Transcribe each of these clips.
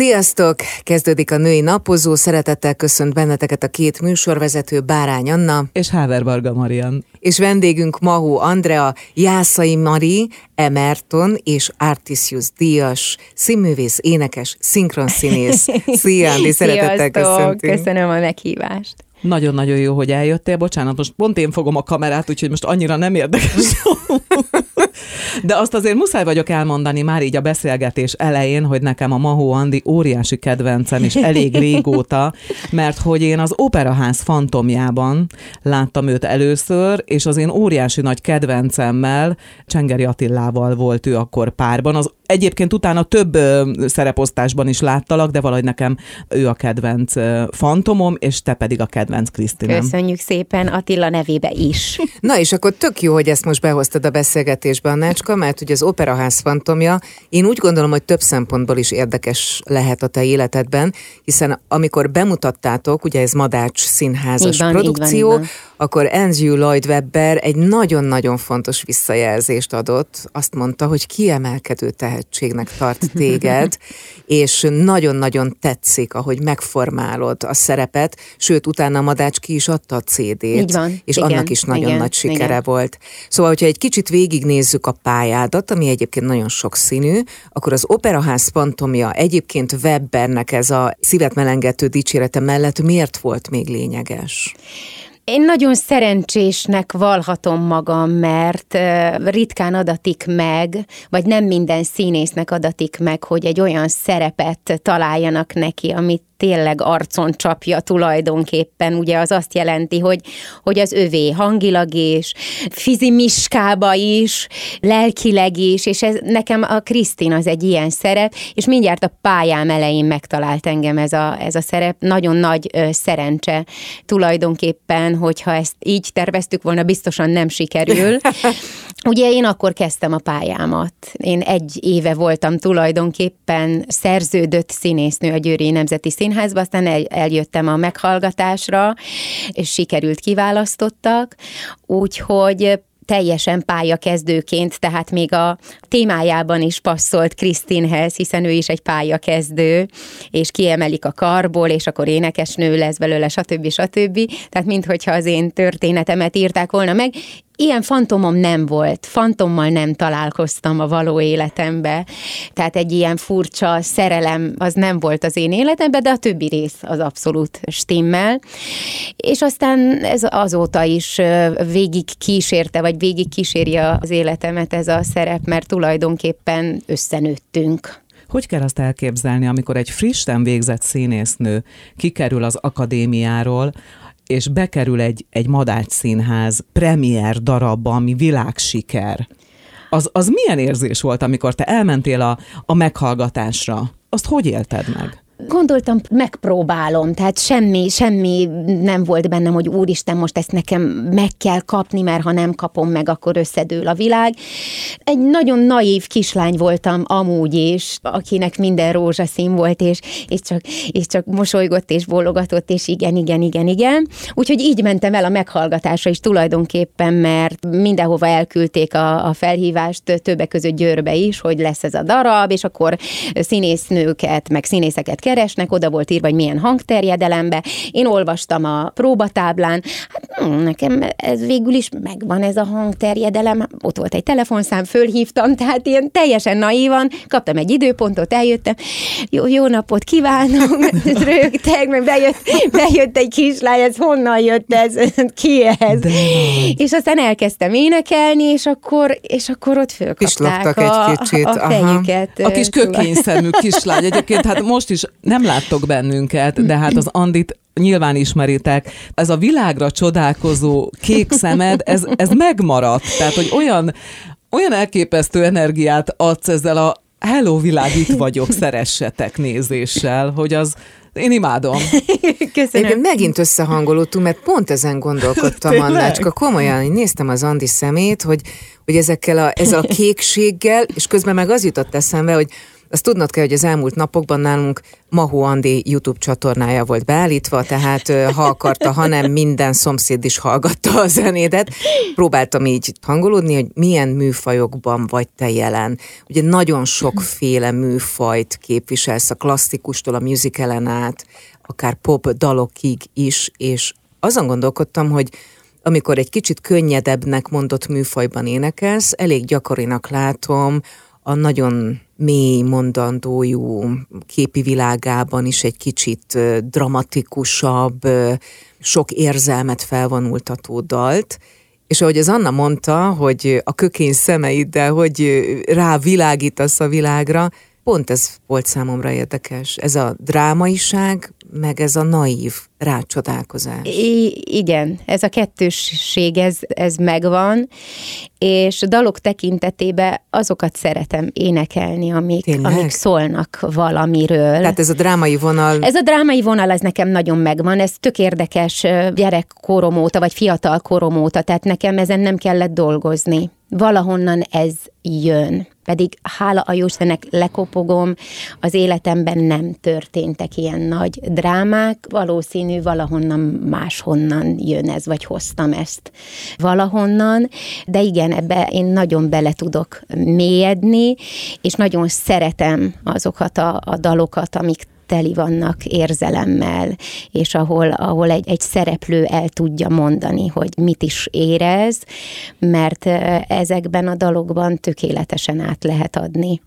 Sziasztok! Kezdődik a női napozó. Szeretettel köszönt benneteket a két műsorvezető Bárány Anna és Háver Barga Marian. És vendégünk Mahó Andrea, Jászai Mari, Emerton és Artisius díjas, színművész, énekes, szinkronszínész. Szia, Andi, szeretettel köszöntünk. Köszönöm a meghívást. Nagyon-nagyon jó, hogy eljöttél. Bocsánat, most pont én fogom a kamerát, úgyhogy most annyira nem érdekes. De azt azért muszáj vagyok elmondani már így a beszélgetés elején, hogy nekem a Mahó Andi óriási kedvencem, és elég régóta, mert hogy én az Operaház fantomjában láttam őt először, és az én óriási nagy kedvencemmel, Csengeri Attillával volt ő akkor párban. Az Egyébként utána több szereposztásban is láttalak, de valahogy nekem ő a kedvenc fantomom, és te pedig a kedvenc Krisztinem. Köszönjük szépen Attila nevébe is. Na és akkor tök jó, hogy ezt most behoztad a beszélgetésbe, Annácska, mert ugye az Operaház fantomja, én úgy gondolom, hogy több szempontból is érdekes lehet a te életedben, hiszen amikor bemutattátok, ugye ez Madács színházas van, produkció, így van, így van akkor Andrew Lloyd Webber egy nagyon-nagyon fontos visszajelzést adott. Azt mondta, hogy kiemelkedő tehetségnek tart téged, és nagyon-nagyon tetszik, ahogy megformálod a szerepet, sőt, utána Madács ki is adta a CD-t, van, és igen, annak is nagyon igen, nagy sikere igen. volt. Szóval, hogyha egy kicsit végignézzük a pályádat, ami egyébként nagyon sokszínű, akkor az Operaház fantomja egyébként Webbernek ez a szívet melengető dicsérete mellett miért volt még lényeges? Én nagyon szerencsésnek valhatom magam, mert ritkán adatik meg, vagy nem minden színésznek adatik meg, hogy egy olyan szerepet találjanak neki, amit tényleg arcon csapja tulajdonképpen, ugye az azt jelenti, hogy, hogy az övé hangilag is, fizimiskába is, lelkileg is, és ez nekem a Krisztin az egy ilyen szerep, és mindjárt a pályám elején megtalált engem ez a, ez a szerep. Nagyon nagy ö, szerencse tulajdonképpen, hogyha ezt így terveztük volna, biztosan nem sikerül. Ugye én akkor kezdtem a pályámat. Én egy éve voltam tulajdonképpen szerződött színésznő a Győri Nemzeti Színházba, aztán el, eljöttem a meghallgatásra, és sikerült kiválasztottak, úgyhogy teljesen pályakezdőként, tehát még a témájában is passzolt Krisztinhez, hiszen ő is egy pályakezdő, és kiemelik a karból, és akkor énekesnő lesz belőle, stb. stb. Tehát minthogyha az én történetemet írták volna meg, ilyen fantomom nem volt, fantommal nem találkoztam a való életembe, tehát egy ilyen furcsa szerelem az nem volt az én életemben, de a többi rész az abszolút stimmel. És aztán ez azóta is végig kísérte, vagy végig kíséri az életemet ez a szerep, mert tulajdonképpen összenőttünk. Hogy kell azt elképzelni, amikor egy frissen végzett színésznő kikerül az akadémiáról, és bekerül egy, egy Madács Színház premier darabba, ami világsiker, az, az milyen érzés volt, amikor te elmentél a, a meghallgatásra? Azt hogy élted meg? Gondoltam, megpróbálom, tehát semmi, semmi nem volt bennem, hogy úristen, most ezt nekem meg kell kapni, mert ha nem kapom meg, akkor összedől a világ. Egy nagyon naív kislány voltam amúgy is, akinek minden rózsaszín volt, és, és, csak, és csak mosolygott és bólogatott, és igen, igen, igen, igen. Úgyhogy így mentem el a meghallgatásra is tulajdonképpen, mert mindenhova elküldték a, a felhívást, többek között Győrbe is, hogy lesz ez a darab, és akkor színésznőket, meg színészeket keresnek, oda volt írva, hogy milyen hangterjedelembe. Én olvastam a próbatáblán, hát hm, nekem ez végül is megvan ez a hangterjedelem, ott volt egy telefonszám, fölhívtam, tehát ilyen teljesen naívan, kaptam egy időpontot, eljöttem, jó, jó napot kívánok, rögtek, meg bejött, bejött egy kislány, ez honnan jött ez, ki ez? De. És aztán elkezdtem énekelni, és akkor, és akkor ott fölkapták a, egy kicsit. a fejüket. A kis kökényszemű kislány. Egyébként hát most is nem láttok bennünket, de hát az Andit nyilván ismeritek, ez a világra csodálkozó kék szemed, ez, ez megmaradt. Tehát, hogy olyan, olyan elképesztő energiát adsz ezzel a hello világ, itt vagyok, szeressetek nézéssel, hogy az, én imádom. Köszönöm. Egyébként megint összehangolódtunk, mert pont ezen gondolkodtam, Annácska. Komolyan, én néztem az Andi szemét, hogy, hogy ezekkel a, ezzel a kékséggel, és közben meg az jutott eszembe, hogy Azt tudnod kell, hogy az elmúlt napokban nálunk Mahó Andi YouTube csatornája volt beállítva, tehát ha akarta, hanem minden szomszéd is hallgatta a zenédet. Próbáltam így hangolódni, hogy milyen műfajokban vagy te jelen. Ugye nagyon sokféle műfajt képviselsz, a klasszikustól a musicalen át, akár pop dalokig is, és azon gondolkodtam, hogy amikor egy kicsit könnyedebbnek mondott műfajban énekelsz, elég gyakorinak látom a nagyon mély mondandójú képi világában is egy kicsit dramatikusabb, sok érzelmet felvonultató dalt, és ahogy az Anna mondta, hogy a kökény szemeiddel, hogy rá világítasz a világra, pont ez volt számomra érdekes. Ez a drámaiság, meg ez a naív rácsodálkozás. I- igen, ez a kettősség, ez, ez megvan, és dalok tekintetében azokat szeretem énekelni, amik, amik szólnak valamiről. Tehát ez a drámai vonal... Ez a drámai vonal, ez nekem nagyon megvan, ez tök érdekes gyerekkorom óta, vagy fiatal korom óta, tehát nekem ezen nem kellett dolgozni. Valahonnan ez jön pedig hála a Jóistennek lekopogom, az életemben nem történtek ilyen nagy drámák, valószínű valahonnan máshonnan jön ez, vagy hoztam ezt valahonnan, de igen, ebbe én nagyon bele tudok mélyedni, és nagyon szeretem azokat a, a dalokat, amik teli vannak érzelemmel, és ahol, ahol egy, egy szereplő el tudja mondani, hogy mit is érez, mert ezekben a dalokban tökéletesen át lehet adni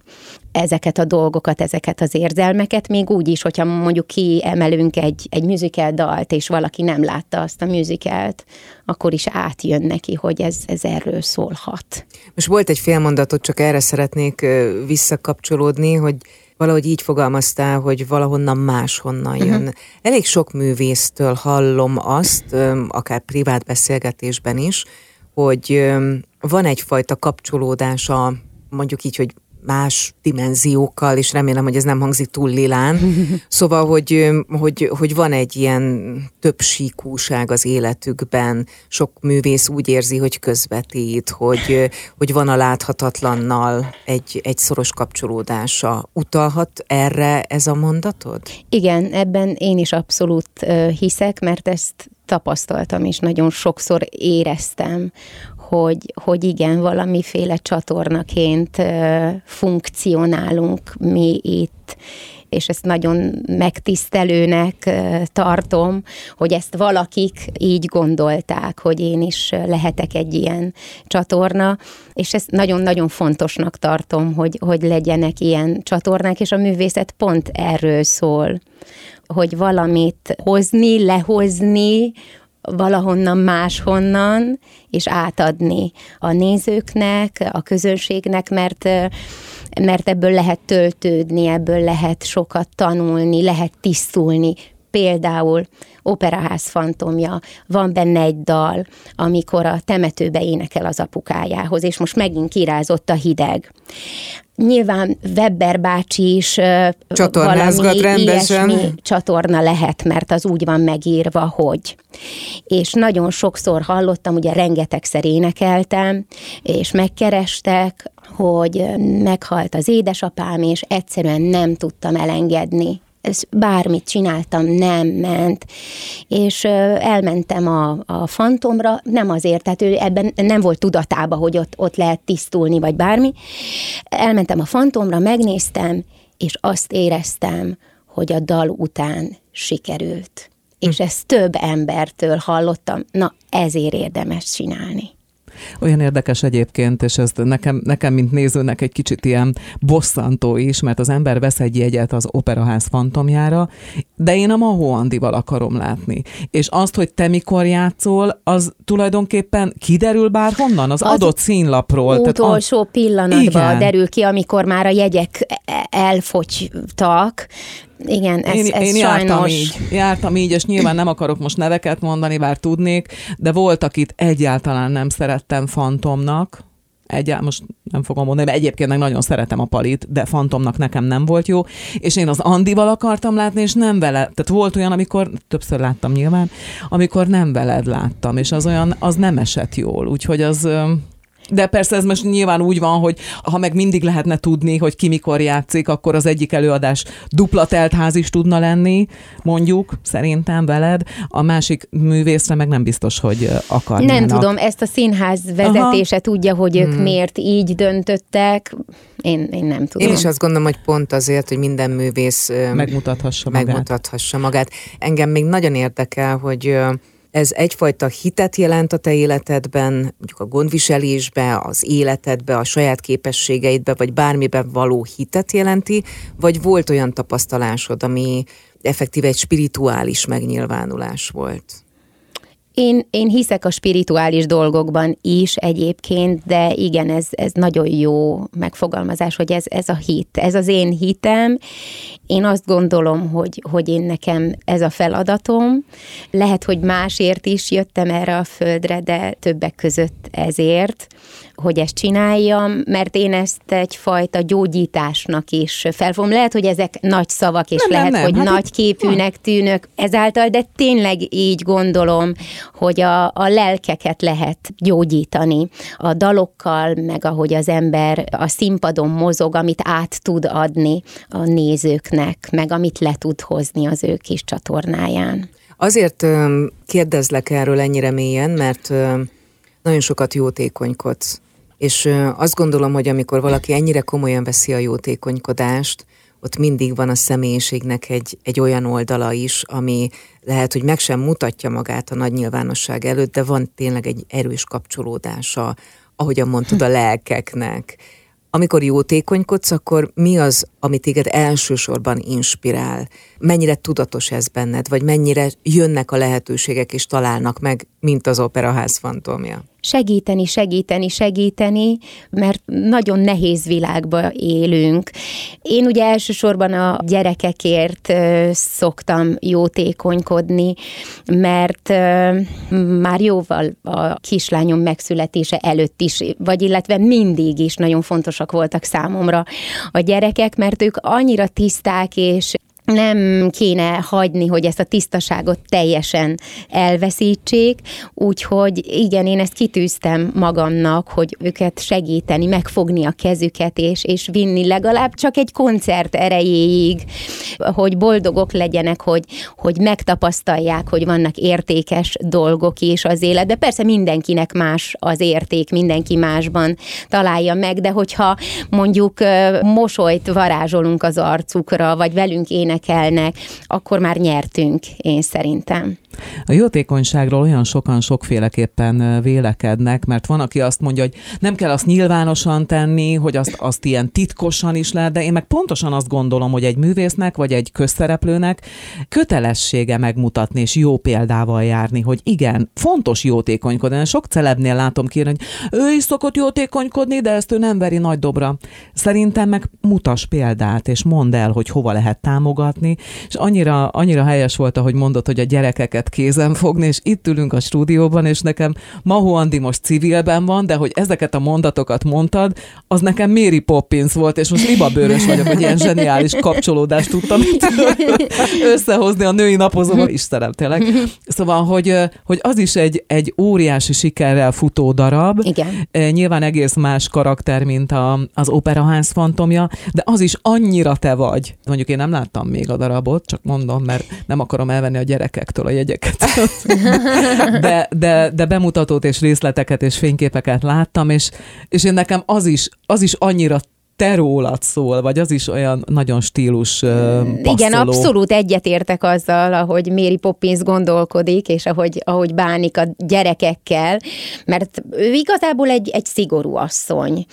ezeket a dolgokat, ezeket az érzelmeket, még úgy is, hogyha mondjuk kiemelünk egy, egy musical dalt, és valaki nem látta azt a musicalt, akkor is átjön neki, hogy ez, ez erről szólhat. Most volt egy félmondatot, csak erre szeretnék visszakapcsolódni, hogy valahogy így fogalmaztál, hogy valahonnan máshonnan jön. Uh-huh. Elég sok művésztől hallom azt, akár privát beszélgetésben is, hogy van egyfajta kapcsolódása, mondjuk így, hogy más dimenziókkal, és remélem, hogy ez nem hangzik túl lilán. Szóval, hogy, hogy, hogy van egy ilyen több síkúság az életükben. Sok művész úgy érzi, hogy közvetít, hogy, hogy van a láthatatlannal egy, egy szoros kapcsolódása. Utalhat erre ez a mondatod? Igen, ebben én is abszolút hiszek, mert ezt tapasztaltam, és nagyon sokszor éreztem, hogy, hogy igen, valamiféle csatornaként funkcionálunk mi itt, és ezt nagyon megtisztelőnek tartom, hogy ezt valakik így gondolták, hogy én is lehetek egy ilyen csatorna, és ezt nagyon-nagyon fontosnak tartom, hogy, hogy legyenek ilyen csatornák, és a művészet pont erről szól, hogy valamit hozni, lehozni, valahonnan máshonnan, és átadni a nézőknek, a közönségnek, mert mert ebből lehet töltődni, ebből lehet sokat tanulni, lehet tisztulni. Például Operaház fantomja, van benne egy dal, amikor a temetőbe énekel az apukájához, és most megint kirázott a hideg nyilván Webber bácsi is valami rendesen. ilyesmi csatorna lehet, mert az úgy van megírva, hogy. És nagyon sokszor hallottam, ugye rengetegszer énekeltem, és megkerestek, hogy meghalt az édesapám, és egyszerűen nem tudtam elengedni ez bármit csináltam, nem ment. És elmentem a, a fantomra, nem azért, tehát ő ebben nem volt tudatába, hogy ott, ott lehet tisztulni, vagy bármi. Elmentem a fantomra, megnéztem, és azt éreztem, hogy a dal után sikerült. Hm. És ezt több embertől hallottam, na ezért érdemes csinálni. Olyan érdekes egyébként, és ez nekem, nekem, mint nézőnek egy kicsit ilyen bosszantó is, mert az ember vesz egy jegyet az Operaház fantomjára, de én a Mahó Andival akarom látni. És azt, hogy te mikor játszol, az tulajdonképpen kiderül bárhonnan, az, az adott színlapról. Utolsó Tehát pillanatban Igen. derül ki, amikor már a jegyek elfogytak, igen, ez, én, ez én sajnos... jártam így, jártam így, és nyilván nem akarok most neveket mondani, bár tudnék, de volt, akit egyáltalán nem szerettem fantomnak, egyáltalán most nem fogom mondani, mert egyébként meg nagyon szeretem a palit, de fantomnak nekem nem volt jó, és én az Andival akartam látni, és nem vele. Tehát volt olyan, amikor, többször láttam nyilván, amikor nem veled láttam, és az olyan, az nem esett jól, úgyhogy az De persze ez most nyilván úgy van, hogy ha meg mindig lehetne tudni, hogy ki mikor játszik, akkor az egyik előadás dupla teltház is tudna lenni, mondjuk, szerintem veled. A másik művészre meg nem biztos, hogy akarnának. Nem tudom, ezt a színház vezetése Aha. tudja, hogy ők hmm. miért így döntöttek. Én, én nem tudom. Én is azt gondolom, hogy pont azért, hogy minden művész megmutathassa magát. Megmutathassa magát. Engem még nagyon érdekel, hogy ez egyfajta hitet jelent a te életedben, mondjuk a gondviselésbe, az életedbe, a saját képességeidbe, vagy bármiben való hitet jelenti, vagy volt olyan tapasztalásod, ami effektíve egy spirituális megnyilvánulás volt? Én, én hiszek a spirituális dolgokban is egyébként, de igen, ez, ez nagyon jó megfogalmazás, hogy ez, ez a hit, ez az én hitem. Én azt gondolom, hogy, hogy én nekem ez a feladatom. Lehet, hogy másért is jöttem erre a földre, de többek között ezért hogy ezt csináljam, mert én ezt egyfajta gyógyításnak is felfogom. Lehet, hogy ezek nagy szavak, és nem, lehet, nem, nem. hogy hát nagy képűnek tűnök ezáltal, de tényleg így gondolom, hogy a, a lelkeket lehet gyógyítani a dalokkal, meg ahogy az ember a színpadon mozog, amit át tud adni a nézőknek, meg amit le tud hozni az ő kis csatornáján. Azért kérdezlek erről ennyire mélyen, mert nagyon sokat jótékonykodsz. És azt gondolom, hogy amikor valaki ennyire komolyan veszi a jótékonykodást, ott mindig van a személyiségnek egy, egy olyan oldala is, ami lehet, hogy meg sem mutatja magát a nagy nyilvánosság előtt, de van tényleg egy erős kapcsolódása, ahogyan mondtad, a lelkeknek. Amikor jótékonykodsz, akkor mi az, ami téged elsősorban inspirál? Mennyire tudatos ez benned, vagy mennyire jönnek a lehetőségek és találnak meg, mint az operaház fantomja? Segíteni, segíteni, segíteni, mert nagyon nehéz világba élünk. Én ugye elsősorban a gyerekekért szoktam jótékonykodni, mert már jóval a kislányom megszületése előtt is, vagy illetve mindig is nagyon fontosak voltak számomra a gyerekek, mert ők annyira tiszták és nem kéne hagyni, hogy ezt a tisztaságot teljesen elveszítsék, úgyhogy igen, én ezt kitűztem magamnak, hogy őket segíteni, megfogni a kezüket, és, és vinni legalább csak egy koncert erejéig, hogy boldogok legyenek, hogy, hogy megtapasztalják, hogy vannak értékes dolgok is az élet, de persze mindenkinek más az érték, mindenki másban találja meg, de hogyha mondjuk mosolyt varázsolunk az arcukra, vagy velünk énekelnek, énekelnek, akkor már nyertünk, én szerintem. A jótékonyságról olyan sokan sokféleképpen vélekednek, mert van, aki azt mondja, hogy nem kell azt nyilvánosan tenni, hogy azt, azt ilyen titkosan is lehet, de én meg pontosan azt gondolom, hogy egy művésznek vagy egy közszereplőnek kötelessége megmutatni és jó példával járni, hogy igen, fontos jótékonykodni. Sok celebnél látom ki, hogy ő is szokott jótékonykodni, de ezt ő nem veri nagy dobra. Szerintem meg mutas példát, és mondd el, hogy hova lehet támogatni, és annyira, annyira helyes volt, ahogy mondod, hogy a gyerekeket lehet kézen fogni, és itt ülünk a stúdióban, és nekem Maho Andi most civilben van, de hogy ezeket a mondatokat mondtad, az nekem Mary Poppins volt, és most libabőrös vagyok, hogy ilyen zseniális kapcsolódást tudtam itt összehozni a női napozóval, Istenem, tényleg. Szóval, hogy, hogy az is egy, egy óriási sikerrel futó darab. Igen. Nyilván egész más karakter, mint a, az operaház fantomja, de az is annyira te vagy. Mondjuk én nem láttam még a darabot, csak mondom, mert nem akarom elvenni a gyerekektől a jegyet jegyeket. De, de, de bemutatót és részleteket és fényképeket láttam, és, és én nekem az is, az is annyira te rólad szól, vagy az is olyan nagyon stílus passzoló. Igen, abszolút egyetértek azzal, ahogy Mary Poppins gondolkodik, és ahogy, ahogy bánik a gyerekekkel, mert ő igazából egy, egy szigorú asszony.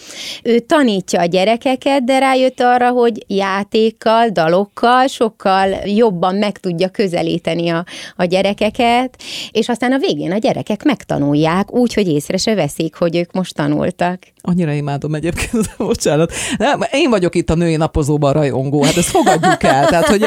Ő tanítja a gyerekeket, de rájött arra, hogy játékkal, dalokkal sokkal jobban meg tudja közelíteni a, a gyerekeket, és aztán a végén a gyerekek megtanulják úgy, hogy észre se veszik, hogy ők most tanultak. Annyira imádom egyébként, bocsánat. Nem, én vagyok itt a női napozóban rajongó, hát ezt fogadjuk el. Tehát, hogy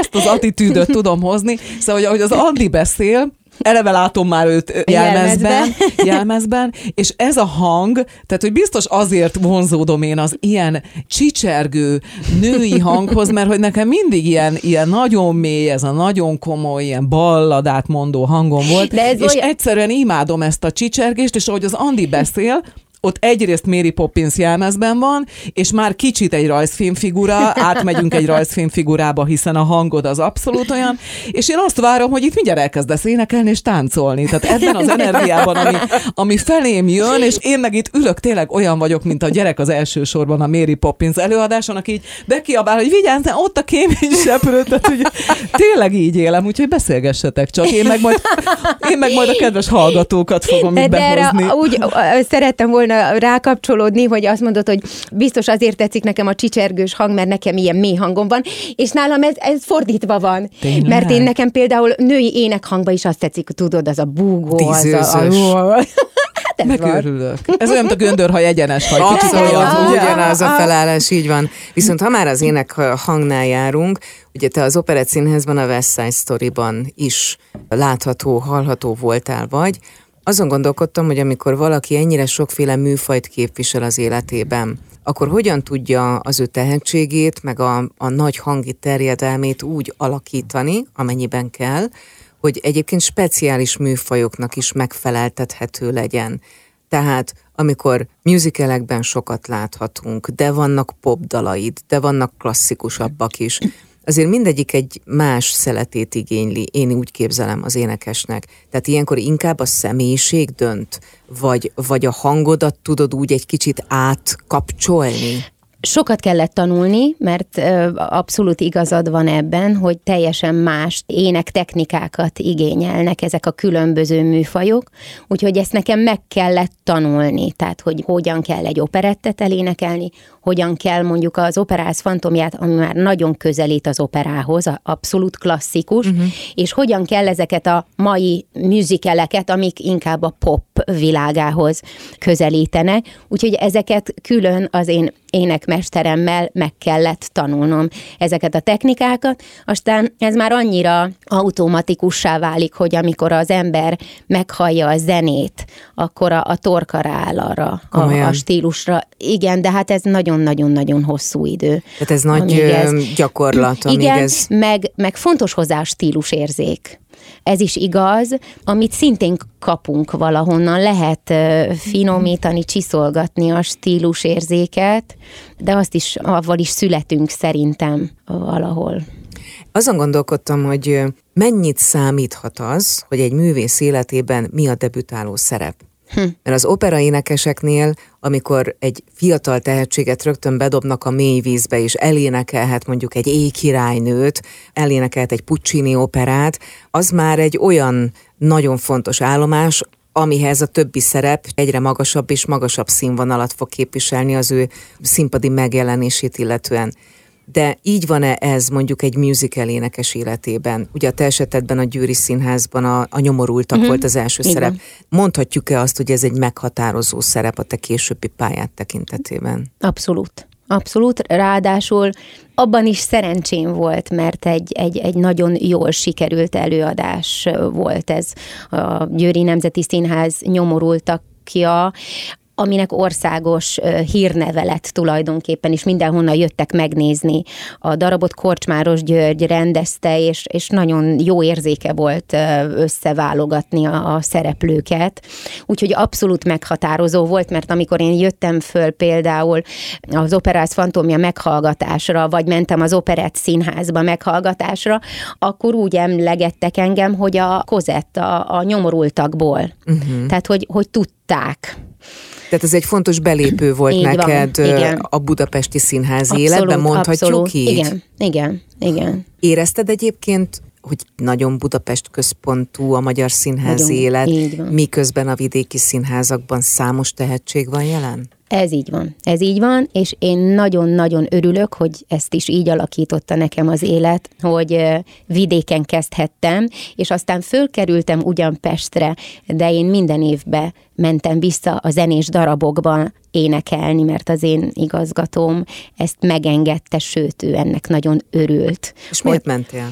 ezt az attitűdöt tudom hozni. Szóval, hogy ahogy az Andi beszél, eleve látom már őt jelmezben, jelmezben, és ez a hang, tehát hogy biztos azért vonzódom én az ilyen csicsergő női hanghoz, mert hogy nekem mindig ilyen, ilyen nagyon mély, ez a nagyon komoly, ilyen balladát mondó hangom volt, De ez és olyan... egyszerűen imádom ezt a csicsergést, és ahogy az Andi beszél, ott egyrészt Mary Poppins jelmezben van, és már kicsit egy rajzfilmfigura, átmegyünk egy rajzfilmfigurába, hiszen a hangod az abszolút olyan, és én azt várom, hogy itt mindjárt elkezdesz énekelni és táncolni. Tehát ebben az energiában, ami, ami felém jön, és én meg itt ülök, tényleg olyan vagyok, mint a gyerek az első sorban a Mary Poppins előadáson, aki így bekiabál, hogy vigyázz, ott a kémény seprő, tehát hogy tényleg így élem, úgyhogy beszélgessetek csak, én meg majd, én meg majd a kedves hallgatókat fogom itt behozni. Erre úgy szerettem volna rákapcsolódni, hogy azt mondod, hogy biztos azért tetszik nekem a csicsergős hang, mert nekem ilyen mély hangom van, és nálam ez, ez fordítva van. Tényleg? Mert én nekem például női énekhangban is azt tetszik, tudod, az a búgó, az a, a Hát Megőrülök. Ez olyan, mint a göndörhaj egyenes haj. Abszolút, az, ugyanaz a felállás, így van. Viszont ha már az ének hangnál járunk, ugye te az Operett Színházban, a West Side Story-ban is látható, hallható voltál vagy. Azon gondolkodtam, hogy amikor valaki ennyire sokféle műfajt képvisel az életében, akkor hogyan tudja az ő tehetségét, meg a, a nagy hangi terjedelmét úgy alakítani, amennyiben kell, hogy egyébként speciális műfajoknak is megfeleltethető legyen. Tehát amikor musicalekben sokat láthatunk, de vannak popdalaid, de vannak klasszikusabbak is, azért mindegyik egy más szeletét igényli, én úgy képzelem az énekesnek. Tehát ilyenkor inkább a személyiség dönt, vagy, vagy a hangodat tudod úgy egy kicsit átkapcsolni? Sokat kellett tanulni, mert abszolút igazad van ebben, hogy teljesen más ének technikákat igényelnek ezek a különböző műfajok, úgyhogy ezt nekem meg kellett tanulni, tehát hogy hogyan kell egy operettet elénekelni, hogyan kell mondjuk az operáz fantomját, ami már nagyon közelít az operához, abszolút klasszikus, uh-huh. és hogyan kell ezeket a mai műzikeleket, amik inkább a pop világához közelítenek, úgyhogy ezeket külön az én énekmesteremmel meg kellett tanulnom ezeket a technikákat, aztán ez már annyira automatikussá válik, hogy amikor az ember meghallja a zenét, akkor a, a torka rááll arra, a, a stílusra. Igen, de hát ez nagyon-nagyon-nagyon hosszú idő. Tehát ez nagy ez, gyakorlat, igen, ez... meg, meg fontos hozzá a stílusérzék. Ez is igaz, amit szintén kapunk valahonnan, lehet finomítani, csiszolgatni a stílusérzéket, de azt is, avval is születünk szerintem valahol. Azon gondolkodtam, hogy mennyit számíthat az, hogy egy művész életében mi a debütáló szerep. Hm. Mert az operaénekeseknél, amikor egy fiatal tehetséget rögtön bedobnak a mély vízbe, és elénekelhet mondjuk egy éjkirálynőt, elénekelhet egy Puccini operát, az már egy olyan nagyon fontos állomás, amihez a többi szerep egyre magasabb és magasabb színvonalat fog képviselni az ő színpadi megjelenését illetően. De így van-e ez mondjuk egy musical énekes életében? Ugye a te esetedben a Győri Színházban a, a nyomorultak uh-huh. volt az első Igen. szerep. Mondhatjuk-e azt, hogy ez egy meghatározó szerep a te későbbi pályát tekintetében? Abszolút. Abszolút, ráadásul abban is szerencsém volt, mert egy, egy, egy nagyon jól sikerült előadás volt ez. A Győri Nemzeti Színház nyomorultakja, aminek országos hírneve lett tulajdonképpen, és mindenhonnan jöttek megnézni. A darabot Korcsmáros György rendezte, és, és nagyon jó érzéke volt összeválogatni a, a szereplőket. Úgyhogy abszolút meghatározó volt, mert amikor én jöttem föl például az Operász Fantomja meghallgatásra, vagy mentem az Operett Színházba meghallgatásra, akkor úgy emlegettek engem, hogy a kozett a, a nyomorultakból. Uh-huh. Tehát, hogy, hogy tudták. Tehát ez egy fontos belépő volt így neked van, igen. a budapesti színházi abszolút, életben, mondhatjuk abszolút. így? Igen, igen, igen. Érezted egyébként, hogy nagyon Budapest központú a magyar színházi nagyon, élet, miközben a vidéki színházakban számos tehetség van jelen? Ez így van. Ez így van, és én nagyon-nagyon örülök, hogy ezt is így alakította nekem az élet, hogy vidéken kezdhettem, és aztán fölkerültem ugyan Pestre, de én minden évben mentem vissza a zenés darabokban énekelni, mert az én igazgatóm ezt megengedte, sőt, ő ennek nagyon örült. És miért mentél?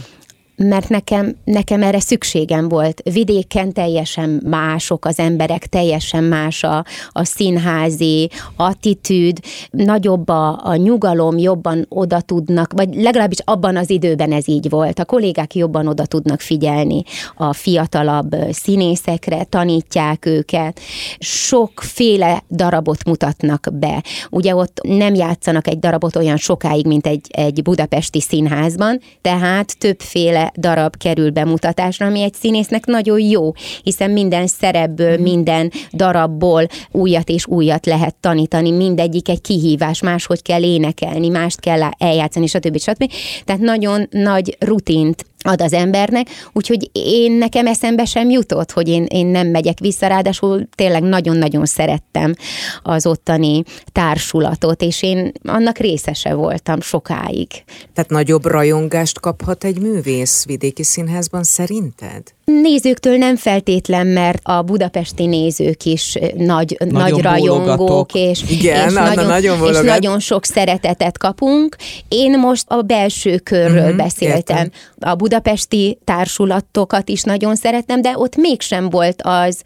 Mert nekem, nekem erre szükségem volt. Vidéken teljesen mások az emberek, teljesen más a, a színházi attitűd, nagyobb a, a nyugalom, jobban oda tudnak, vagy legalábbis abban az időben ez így volt. A kollégák jobban oda tudnak figyelni a fiatalabb színészekre, tanítják őket, sokféle darabot mutatnak be. Ugye ott nem játszanak egy darabot olyan sokáig, mint egy, egy budapesti színházban, tehát többféle darab kerül bemutatásra, ami egy színésznek nagyon jó, hiszen minden szerepből, mm. minden darabból újat és újat lehet tanítani, mindegyik egy kihívás, máshogy kell énekelni, mást kell eljátszani, stb. stb. Tehát nagyon nagy rutint ad az embernek, úgyhogy én nekem eszembe sem jutott, hogy én, én nem megyek vissza, ráadásul tényleg nagyon-nagyon szerettem az ottani társulatot, és én annak részese voltam sokáig. Tehát nagyobb rajongást kaphat egy művész vidéki színházban szerinted? Nézőktől nem feltétlen, mert a budapesti nézők is nagy, nagyon nagy rajongók, és, Igen, és, na, nagyon, nagyon és nagyon sok szeretetet kapunk. Én most a belső körről uh-huh, beszéltem. Értem. A budapesti társulatokat is nagyon szeretem, de ott mégsem volt az,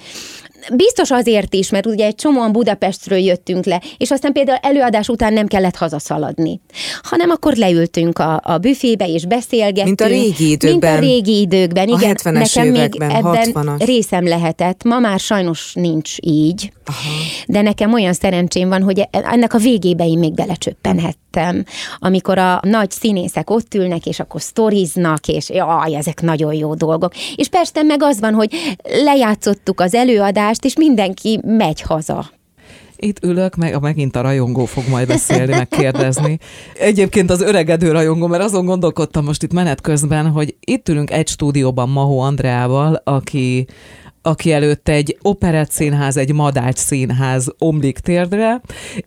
Biztos azért is, mert ugye egy csomóan Budapestről jöttünk le, és aztán például előadás után nem kellett hazaszaladni, hanem akkor leültünk a, a büfébe és beszélgettünk. Mint a régi időkben. Mint a régi időkben, a igen. Nekem években, még ebben 60-as. részem lehetett. Ma már sajnos nincs így, Aha. de nekem olyan szerencsém van, hogy ennek a végébe én még belecsöppenhettem. Amikor a nagy színészek ott ülnek, és akkor sztoriznak, és jaj, ezek nagyon jó dolgok. És persze meg az van, hogy lejátszottuk az előadást, adást, és mindenki megy haza. Itt ülök, meg megint a rajongó fog majd beszélni, meg kérdezni. Egyébként az öregedő rajongó, mert azon gondolkodtam most itt menet közben, hogy itt ülünk egy stúdióban Mahó Andreával, aki aki előtt egy operett színház, egy madács színház omlik térdre,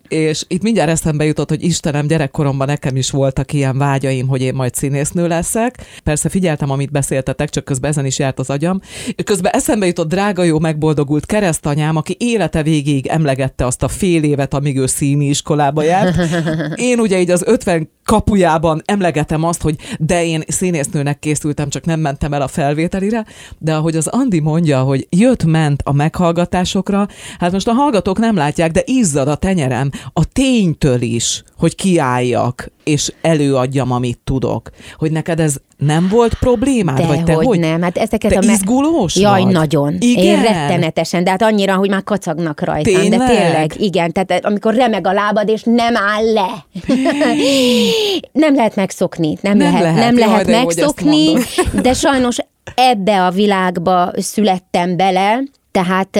és itt mindjárt eszembe jutott, hogy Istenem, gyerekkoromban nekem is voltak ilyen vágyaim, hogy én majd színésznő leszek. Persze figyeltem, amit beszéltetek, csak közben ezen is járt az agyam. Közben eszembe jutott drága jó megboldogult keresztanyám, aki élete végéig emlegette azt a fél évet, amíg ő színi iskolába járt. Én ugye így az 50 kapujában emlegetem azt, hogy de én színésznőnek készültem, csak nem mentem el a felvételire, de ahogy az Andi mondja, hogy jött-ment a meghallgatásokra, hát most a hallgatók nem látják, de izzad a tenyerem a ténytől is, hogy kiálljak, és előadjam, amit tudok. Hogy neked ez nem volt problémád? De vagy te hogy, hogy nem. Hát ezeket te a me- izgulós Jaj, vagy? nagyon. Igen? Én rettenetesen, de hát annyira, hogy már kacagnak rajtam. Tényleg? De tényleg, igen. Tehát amikor remeg a lábad, és nem áll le. nem lehet megszokni. Nem, Nem lehet, lehet. nem Jaj, lehet de jó, megszokni, de sajnos ebbe a világba születtem bele, tehát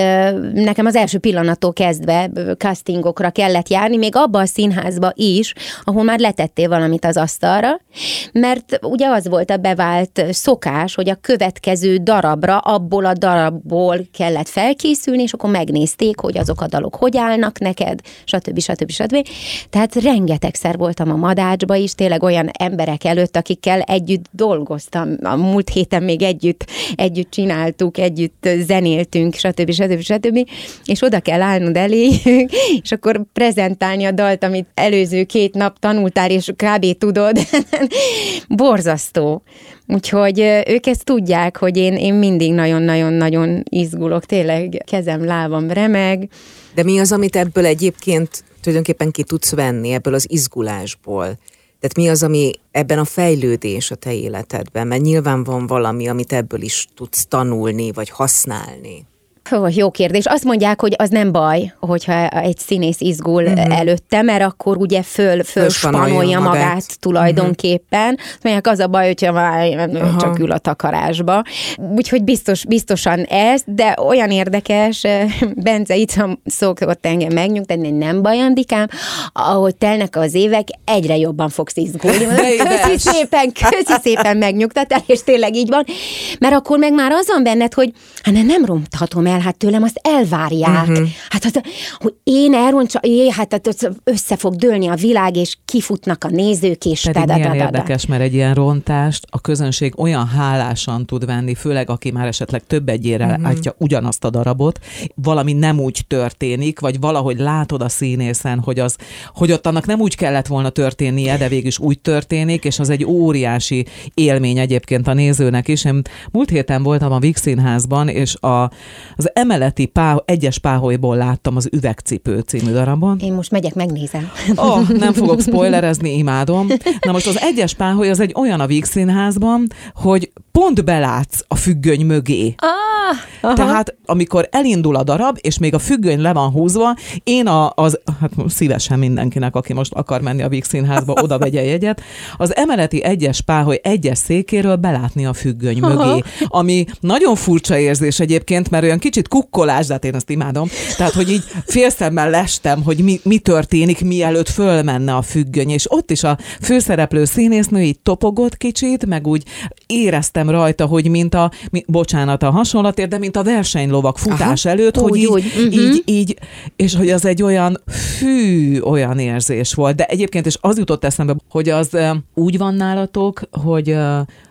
nekem az első pillanattól kezdve castingokra kellett járni, még abba a színházba is, ahol már letettél valamit az asztalra, mert ugye az volt a bevált szokás, hogy a következő darabra abból a darabból kellett felkészülni, és akkor megnézték, hogy azok a dalok hogy állnak neked, stb. stb. stb. Tehát rengetegszer voltam a madácsba is, tényleg olyan emberek előtt, akikkel együtt dolgoztam. A múlt héten még együtt, együtt csináltuk, együtt zenéltünk, stb. stb. stb. És oda kell állnod eléjük, és akkor prezentálni a dalt, amit előző két nap tanultál, és kb. tudod. Borzasztó. Úgyhogy ők ezt tudják, hogy én, én mindig nagyon-nagyon-nagyon izgulok, tényleg kezem, lábam remeg. De mi az, amit ebből egyébként tulajdonképpen ki tudsz venni, ebből az izgulásból? Tehát mi az, ami ebben a fejlődés a te életedben? Mert nyilván van valami, amit ebből is tudsz tanulni, vagy használni. Hó, jó kérdés. Azt mondják, hogy az nem baj, hogyha egy színész izgul uh-huh. előtte, mert akkor ugye föl, föl spanolja magát, magát tulajdonképpen. Uh-huh. Mondják, az a baj, hogyha már uh-huh. csak ül a takarásba. Úgyhogy biztos, biztosan ez, de olyan érdekes, Bence itt szokott engem megnyugtatni, nem baj, Andikám, ahogy telnek az évek, egyre jobban fogsz izgulni. Köszi szépen, köszi szépen megnyugtatál, és tényleg így van. Mert akkor meg már az van benned, hogy hát nem ronthatom el, hát tőlem azt elvárják. Uh-huh. Hát, hát, hogy én elrontsa, jé, hát, hát össze fog dőlni a világ, és kifutnak a nézők, és Pedig milyen érdekes, mert egy ilyen rontást a közönség olyan hálásan tud venni, főleg aki már esetleg több egyére uh-huh. látja ugyanazt a darabot, valami nem úgy történik, vagy valahogy látod a színészen, hogy, az, hogy ott annak nem úgy kellett volna történnie, de végül is úgy történik, és az egy óriási élmény egyébként a nézőnek is. Én múlt héten voltam a Vix Színházban, és a, az emeleti pá, egyes páholyból láttam az Üvegcipő című darabon. Én most megyek, megnézem. Oh, nem fogok spoilerezni, imádom. Na most az egyes páholy az egy olyan a Vix Színházban, hogy pont belátsz a függöny mögé. Ah, Tehát amikor elindul a darab, és még a függöny le van húzva, én a, az, hát szívesen mindenkinek, aki most akar menni a Víg Színházba, oda vegye jegyet, az emeleti egyes páholy egyes székéről belátni a függöny Aha. mögé, ami nagyon furcsa érzés egyébként, mert olyan kicsit kukkolás, de hát én azt imádom. Tehát, hogy így félszemmel lestem, hogy mi, mi történik, mielőtt fölmenne a függöny, és ott is a főszereplő színésznő így topogott kicsit, meg úgy éreztem rajta, hogy mint a, mi, bocsánat a hasonlatért, de mint a versenylovak futás Aha, előtt, úgy, hogy így, úgy. Uh-huh. így, így, és hogy az egy olyan fű, olyan érzés volt. De egyébként is az jutott eszembe, hogy az úgy van nálatok, hogy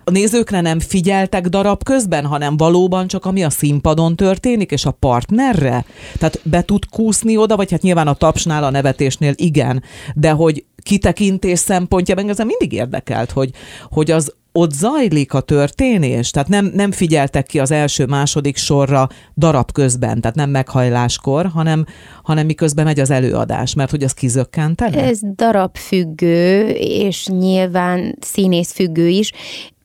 a nézőkre nem figyeltek darab közben, hanem valóban csak ami a színpadon történik, és a partnerre? Tehát be tud kúszni oda, vagy hát nyilván a tapsnál, a nevetésnél igen, de hogy kitekintés szempontja, ez mindig érdekelt, hogy, hogy az ott zajlik a történés, tehát nem, nem figyeltek ki az első-második sorra darab közben, tehát nem meghajláskor, hanem, hanem miközben megy az előadás, mert hogy az kizökkentene? Ez darab függő, és nyilván színész függő is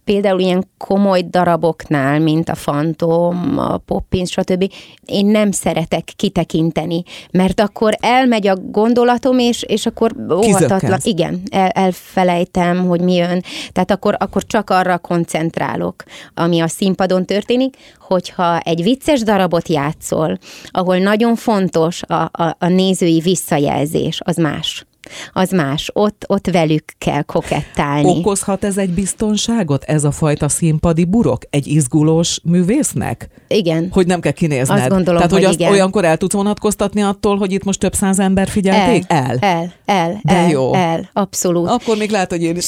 például ilyen komoly daraboknál, mint a Fantom, a Poppins, stb. én nem szeretek kitekinteni, mert akkor elmegy a gondolatom, és, és akkor óvatatlan. Igen, el, elfelejtem, hogy mi jön. Tehát akkor, akkor csak arra koncentrálok, ami a színpadon történik, hogyha egy vicces darabot játszol, ahol nagyon fontos a, a, a nézői visszajelzés, az más az más. Ott, ott velük kell kokettálni. Okozhat ez egy biztonságot, ez a fajta színpadi burok egy izgulós művésznek? Igen. Hogy nem kell kinézned. Azt gondolom, Tehát, hogy, hogy azt igen. olyankor el tudsz vonatkoztatni attól, hogy itt most több száz ember figyelték? El. El, el, De el, jó. el, abszolút. Akkor még lehet, hogy én is.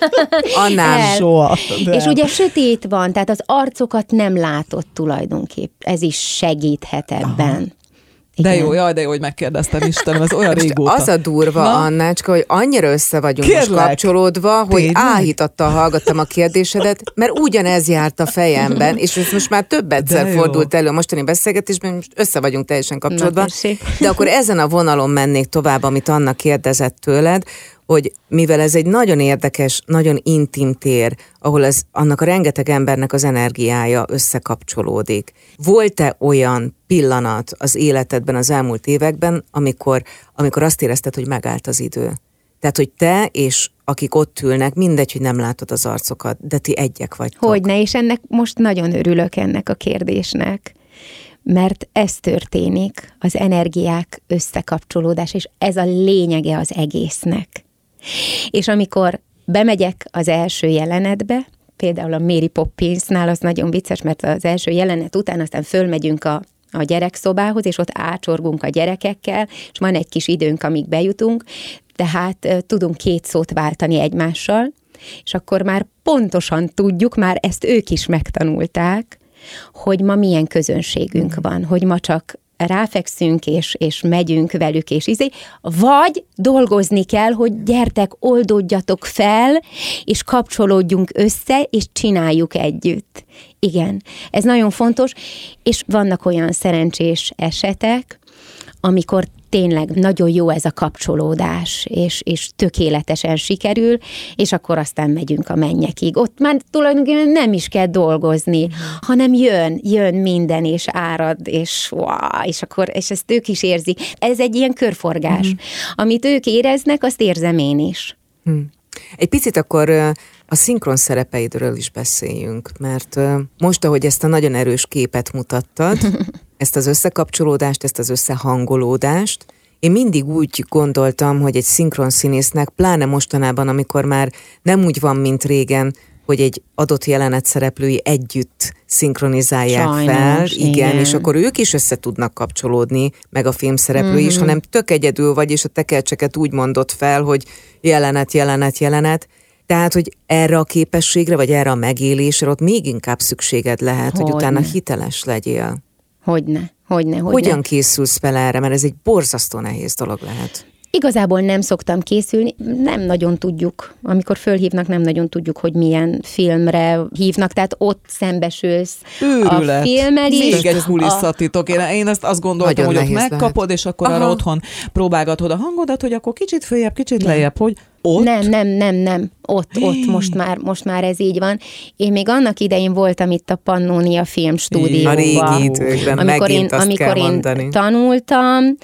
Annál El. Soha. De. És ugye sötét van, tehát az arcokat nem látott tulajdonképp. Ez is segíthet ebben. Aha. De jó, jaj, de jó, hogy megkérdeztem, Istenem, ez olyan régóta. Az a durva, Na? Annácska, hogy annyira össze vagyunk most Kérlek. kapcsolódva, hogy Tényleg? áhítattal hallgattam a kérdésedet, mert ugyanez járt a fejemben, és ez most már több egyszer fordult elő a mostani beszélgetésben, most össze vagyunk teljesen kapcsolódva. Na, tessék. De akkor ezen a vonalon mennék tovább, amit Anna kérdezett tőled, hogy mivel ez egy nagyon érdekes, nagyon intim tér, ahol ez, annak a rengeteg embernek az energiája összekapcsolódik. Volt-e olyan pillanat az életedben az elmúlt években, amikor, amikor azt érezted, hogy megállt az idő? Tehát, hogy te és akik ott ülnek, mindegy, hogy nem látod az arcokat, de ti egyek vagytok. Hogyne, és ennek most nagyon örülök ennek a kérdésnek, mert ez történik, az energiák összekapcsolódás, és ez a lényege az egésznek. És amikor bemegyek az első jelenetbe, például a Mary Poppinsnál az nagyon vicces, mert az első jelenet után aztán fölmegyünk a a gyerekszobához, és ott ácsorgunk a gyerekekkel, és van egy kis időnk, amíg bejutunk, tehát tudunk két szót váltani egymással, és akkor már pontosan tudjuk, már ezt ők is megtanulták, hogy ma milyen közönségünk van, hogy ma csak ráfekszünk, és, és megyünk velük, és izé, vagy dolgozni kell, hogy gyertek, oldódjatok fel, és kapcsolódjunk össze, és csináljuk együtt. Igen, ez nagyon fontos, és vannak olyan szerencsés esetek, amikor tényleg nagyon jó ez a kapcsolódás, és, és tökéletesen sikerül, és akkor aztán megyünk a mennyekig. Ott már tulajdonképpen nem is kell dolgozni, hanem jön, jön minden, és árad, és wow, és akkor, és ezt ők is érzik. Ez egy ilyen körforgás. Mm. Amit ők éreznek, azt érzem én is. Hm. Egy picit akkor a szinkron szerepeidről is beszéljünk, mert most, ahogy ezt a nagyon erős képet mutattad, ezt az összekapcsolódást, ezt az összehangolódást, én mindig úgy gondoltam, hogy egy szinkron színésznek, pláne mostanában, amikor már nem úgy van, mint régen, hogy egy adott jelenet szereplői együtt szinkronizálják Sajnos, fel, igen, igen. és akkor ők is össze tudnak kapcsolódni, meg a filmszereplő Mhm. is, hanem tök egyedül vagy, és a tekercseket úgy mondott fel, hogy jelenet, jelenet, jelenet. Tehát, hogy erre a képességre, vagy erre a megélésre ott még inkább szükséged lehet, hogy Hogyne. utána hiteles legyél. Hogyne, hogyne, hogyne. Hogyan készülsz fel erre? Mert ez egy borzasztó nehéz dolog lehet. Igazából nem szoktam készülni, nem nagyon tudjuk, amikor fölhívnak, nem nagyon tudjuk, hogy milyen filmre hívnak, tehát ott szembesülsz Őrület. a filmmel is. Még egy kulisszatitok. Én, én ezt azt gondoltam, Nagyon hogy ott megkapod, és akkor arra Aha. otthon próbálgatod a hangodat, hogy akkor kicsit följebb, kicsit lejjebb, hogy ott Nem, nem, nem, nem. Ott, ott most már, most már ez így van. Én még annak idején voltam itt a Pannonia A Filmstúdióban. régi időkben amikor én, amikor én mondani. tanultam,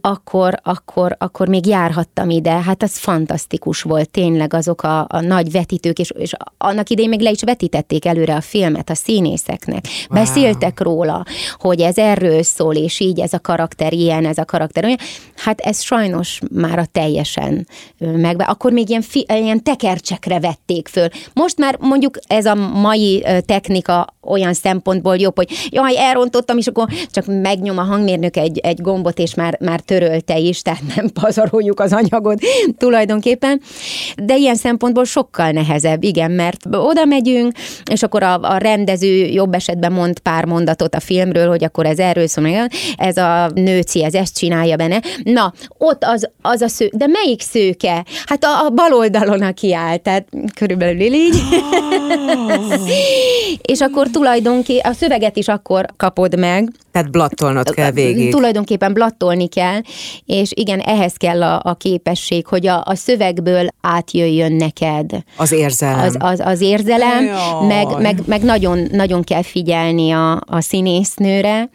akkor, akkor, akkor még járhattam ide. Hát az fantasztikus volt, tényleg azok a, a nagy vetítők, és, és annak idején még le is vetítették előre a filmet a színészeknek. Wow. Beszéltek róla, hogy ez erről szól, és így ez a karakter ilyen, ez a karakter olyan. Hát ez sajnos már a teljesen meg. Akkor még ilyen, fi, ilyen tekercsekre vették föl. Most már mondjuk ez a mai technika olyan szempontból jobb, hogy jaj, elrontottam, és akkor csak megnyom a hangmérnök egy, egy gombot, és már, már törölte is, tehát nem pazaroljuk az anyagot tulajdonképpen. De ilyen szempontból sokkal nehezebb, igen, mert oda megyünk, és akkor a, a rendező jobb esetben mond pár mondatot a filmről, hogy akkor ez erről szól, ez a nőci, ez ezt csinálja benne. Na, ott az, az a sző, de melyik szőke? Hát a, a bal oldalon, aki áll, tehát körülbelül így. és akkor tulajdonképpen a szöveget is akkor kapod meg, Tehát blattolnod kell végig. Tulajdonképpen blattolni kell, és igen, ehhez kell a, a képesség, hogy a, a szövegből átjöjjön neked Az érzelem. az, az, az érzelem, Jaj. meg, meg, meg nagyon, nagyon kell figyelni a, a színésznőre,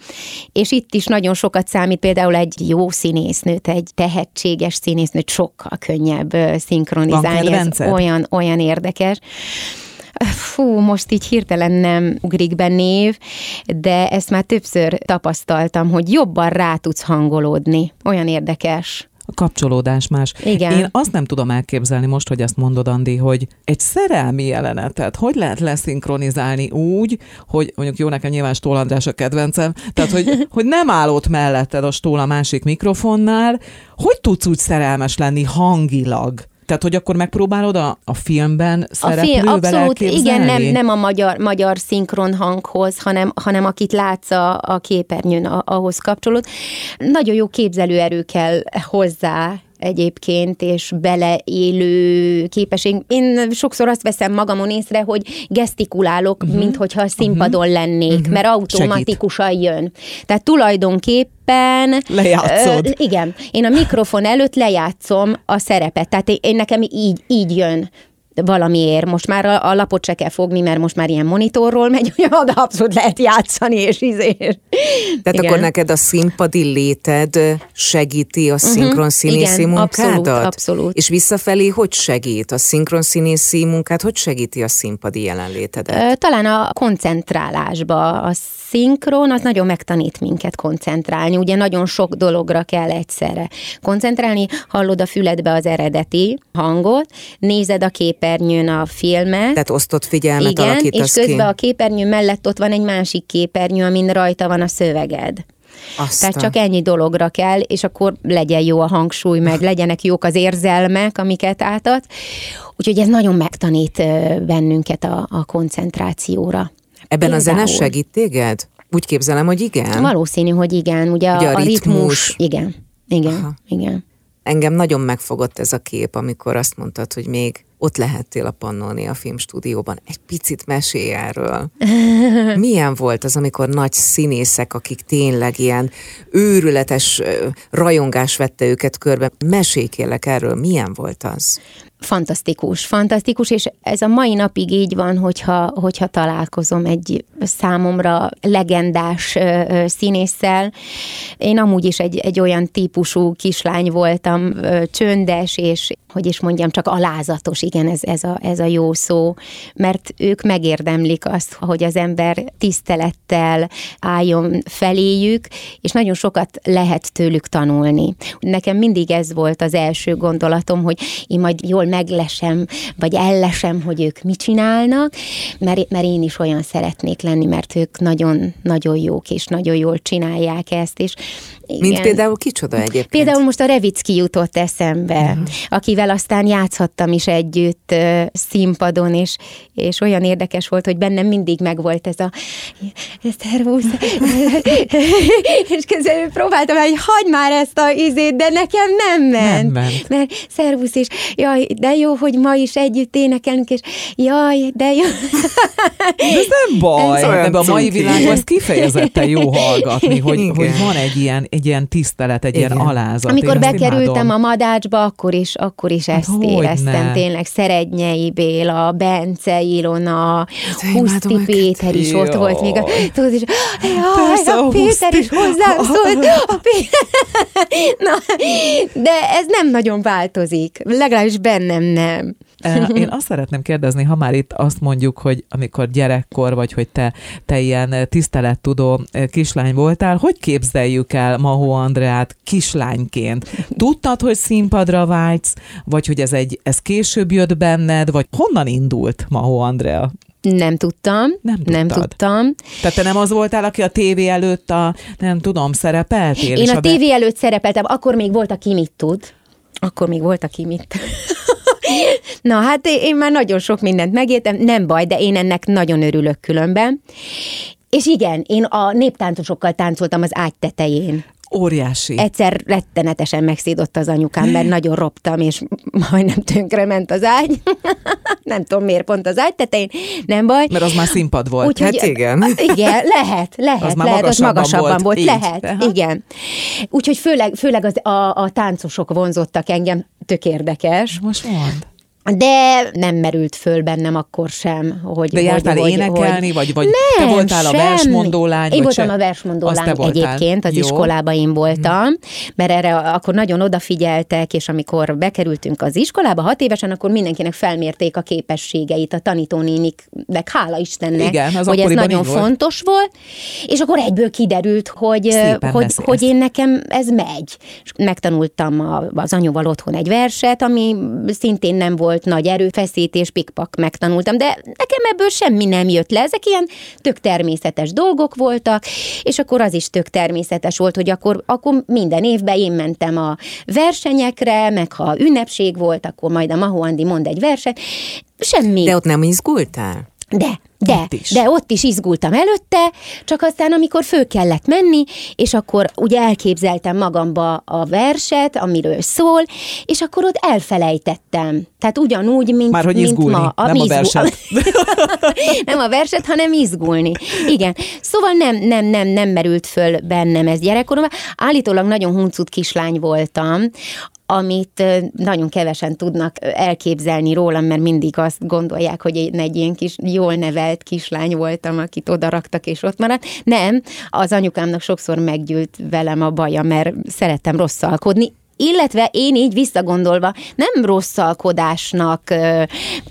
és itt is nagyon sokat számít például egy jó színésznőt, egy tehetséges színésznőt sokkal könnyebb szinkronizálni, ez olyan, olyan érdekes. Fú, most így hirtelen nem ugrik be név, de ezt már többször tapasztaltam, hogy jobban rá tudsz hangolódni. Olyan érdekes. a kapcsolódás más. Igen. Én azt nem tudom elképzelni most, hogy ezt mondod, Andi, hogy egy szerelmi jelenetet hogy lehet leszinkronizálni úgy, hogy mondjuk jó, nekem nyilván Stól András a kedvencem, tehát hogy, hogy nem áll ott melletted a Stól a másik mikrofonnál, hogy tudsz úgy szerelmes lenni hangilag? Tehát, hogy akkor megpróbálod a, a filmben A szereplővel film, abszolút, elképzelni? igen, nem, nem a magyar, magyar szinkron hanghoz, hanem, hanem akit látsz a, a képernyőn, a, ahhoz kapcsolód. Nagyon jó képzelőerő kell hozzá egyébként, és beleélő képesség. Én sokszor azt veszem magamon észre, hogy gesztikulálok, uh-huh. mint hogyha a színpadon lennék, uh-huh. mert automatikusan jön. Tehát tulajdonképpen... Lejátszod. Ö, igen. Én a mikrofon előtt lejátszom a szerepet. Tehát én, én nekem így, így jön valamiért. Most már a, a lapot se kell fogni, mert most már ilyen monitorról megy, hogy oda abszolút lehet játszani, és izé. Tehát Igen. akkor neked a színpadi léted segíti a szinkron színészi Igen, munkádat? abszolút, abszolút. És visszafelé hogy segít? A szinkron színészi munkát hogy segíti a színpadi jelenlétedet? Talán a koncentrálásba. A szinkron az nagyon megtanít minket koncentrálni. Ugye nagyon sok dologra kell egyszerre koncentrálni. Hallod a füledbe az eredeti hangot, nézed a képernyőn a filmet, Tehát osztott figyelmet igen, és alakítasz ki? közben a képernyő mellett ott van egy másik képernyő, amin rajta van a szöveged. Aztán. Tehát csak ennyi dologra kell, és akkor legyen jó a hangsúly, meg legyenek jók az érzelmek, amiket átad. Úgyhogy ez nagyon megtanít bennünket a, a koncentrációra. Ebben a zene Például. segít téged? Úgy képzelem, hogy igen. Valószínű, hogy igen. Ugye, Ugye a, a ritmus, ritmus. igen, igen, Aha. igen. Engem nagyon megfogott ez a kép, amikor azt mondtad, hogy még ott lehettél a Pannonia filmstúdióban. Egy picit mesélj erről. Milyen volt az, amikor nagy színészek, akik tényleg ilyen őrületes rajongás vette őket körbe. Mesélj kérlek erről, milyen volt az? Fantasztikus, fantasztikus, és ez a mai napig így van, hogyha, hogyha találkozom egy számomra legendás ö, ö, színésszel. Én amúgy is egy, egy olyan típusú kislány voltam, ö, csöndes, és hogy is mondjam, csak alázatos igen, ez, ez, a, ez a jó szó, mert ők megérdemlik azt, hogy az ember tisztelettel álljon feléjük, és nagyon sokat lehet tőlük tanulni. Nekem mindig ez volt az első gondolatom, hogy én majd jól meglesem, vagy ellesem, hogy ők mit csinálnak, mert, mert én is olyan szeretnék lenni, mert ők nagyon-nagyon jók, és nagyon jól csinálják ezt, és igen. Mint például kicsoda egyébként? Például most a Revicki jutott eszembe, uh-huh. akivel aztán játszhattam is együtt uh, színpadon, és, és olyan érdekes volt, hogy bennem mindig megvolt ez a szervusz, és közben próbáltam, hogy hagyd már ezt a izét, de nekem nem ment. Nem ment. Mert szervusz, és jaj, de jó, hogy ma is együtt énekelünk, és jaj, de jó. De ez nem baj, ez ebben a mai világban ez kifejezetten jó hallgatni, hogy, hogy van egy ilyen egy ilyen tisztelet, egy Igen. ilyen alázat. Amikor Én bekerültem a madácsba, akkor is, akkor is ezt hát, éreztem. Tényleg Szerednyei Béla, Bence Ilona, Huszti Péter is ott volt még. A, tudod, és, jaj, a, a Péter is hozzám szólt. A Péter. Na, de ez nem nagyon változik. Legalábbis bennem nem. Én azt szeretném kérdezni, ha már itt azt mondjuk, hogy amikor gyerekkor vagy, hogy te, te ilyen tisztelettudó kislány voltál, hogy képzeljük el Mahó Andreát kislányként? Tudtad, hogy színpadra vágysz, vagy hogy ez, egy, ez később jött benned, vagy honnan indult Mahó Andrea? Nem tudtam. Nem, nem tudtam. Tehát te nem az voltál, aki a tévé előtt a, nem tudom, szerepeltél? Én a, a be... tévé előtt szerepeltem, akkor még volt, aki mit tud. Akkor még volt, aki mit Na hát én már nagyon sok mindent megértem, nem baj, de én ennek nagyon örülök különben. És igen, én a néptáncosokkal táncoltam az ágy tetején. Óriási. Egyszer rettenetesen megszídott az anyukám, mert nagyon roptam, és majdnem ment az ágy. nem tudom miért pont az ágy tetején, nem baj. Mert az már színpad volt. Úgy, hát igen. Igen, lehet, lehet, az lehet, magasabban az magasabban volt, volt lehet, Aha. igen. Úgyhogy főleg, főleg az, a, a táncosok vonzottak engem, tök érdekes. Most mond. De nem merült föl bennem akkor sem, hogy... De jártál hogy, énekelni, hogy, vagy, vagy nem, te voltál sem. a versmondó lány? Én voltam a versmondó lány egyébként, az Jó. iskolában én voltam, hmm. mert erre akkor nagyon odafigyeltek, és amikor bekerültünk az iskolába hat évesen, akkor mindenkinek felmérték a képességeit, a tanítónéniknek, hála Istennek, Igen, az hogy ez nagyon fontos volt. volt, és akkor egyből kiderült, hogy, hogy, hogy én nekem ez megy. És megtanultam az anyóval otthon egy verset, ami szintén nem volt volt nagy erőfeszítés, pikpak megtanultam, de nekem ebből semmi nem jött le. Ezek ilyen tök természetes dolgok voltak, és akkor az is tök természetes volt, hogy akkor, akkor minden évben én mentem a versenyekre, meg ha ünnepség volt, akkor majd a Mahó Andi mond egy verset. Semmi. De ott nem izgultál? De, de, ott is. de ott is izgultam előtte, csak aztán amikor föl kellett menni, és akkor ugye elképzeltem magamba a verset, amiről szól, és akkor ott elfelejtettem. Tehát ugyanúgy, mint, Már hogy mint izgulni, ma. A nem izgul... a verset. nem a verset, hanem izgulni. Igen. Szóval nem, nem, nem, nem merült föl bennem ez gyerekkoromban. Állítólag nagyon huncut kislány voltam, amit nagyon kevesen tudnak elképzelni rólam, mert mindig azt gondolják, hogy én egy ilyen kis jól nevelt kislány voltam, akit oda raktak és ott maradt. Nem, az anyukámnak sokszor meggyűlt velem a baja, mert szerettem rosszalkodni, illetve én így visszagondolva nem rosszalkodásnak uh,